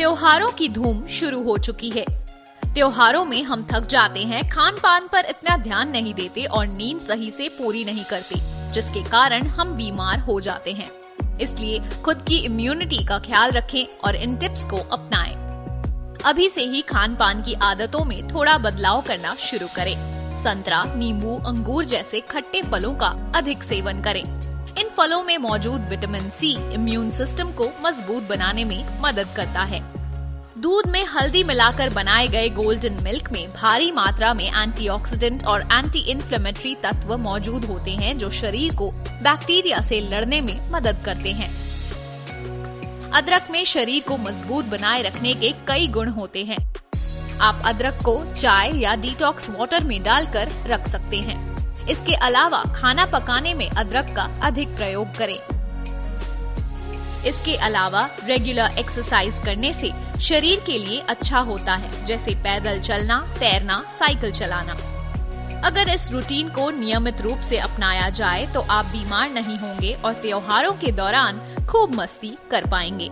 त्योहारों की धूम शुरू हो चुकी है। त्योहारों में हम थक जाते हैं खान पान पर इतना ध्यान नहीं देते और नींद सही से पूरी नहीं करते, जिसके कारण हम बीमार हो जाते हैं। इसलिए खुद की इम्यूनिटी का ख्याल रखें और इन टिप्स को अपनाएँ। अभी से ही खान पान की आदतों में थोड़ा बदलाव करना शुरू करें। संतरा, नींबू, अंगूर जैसे खट्टे फलों का अधिक सेवन करें। इन फलों में मौजूद विटामिन सी इम्यून सिस्टम को मज़बूत बनाने में मदद करता है। दूध में हल्दी मिलाकर बनाए गए गोल्डन मिल्क में भारी मात्रा में एंटीऑक्सीडेंट और एंटी इन्फ्लेमेटरी तत्व मौजूद होते हैं जो शरीर को बैक्टीरिया से लड़ने में मदद करते हैं। अदरक में शरीर को मज़बूत बनाए रखने के कई गुण होते हैं। आप अदरक को चाय या डिटॉक्स वाटर में डालकर रख सकते हैं। इसके अलावा खाना पकाने में अदरक का अधिक प्रयोग करें। इसके अलावा रेगुलर एक्सरसाइज करने से शरीर के लिए अच्छा होता है, जैसे पैदल चलना, तैरना साइकिल चलाना। अगर इस रूटीन को नियमित रूप से अपनाया जाए तो आप बीमार नहीं होंगे और त्योहारों के दौरान खूब मस्ती कर पाएँगे।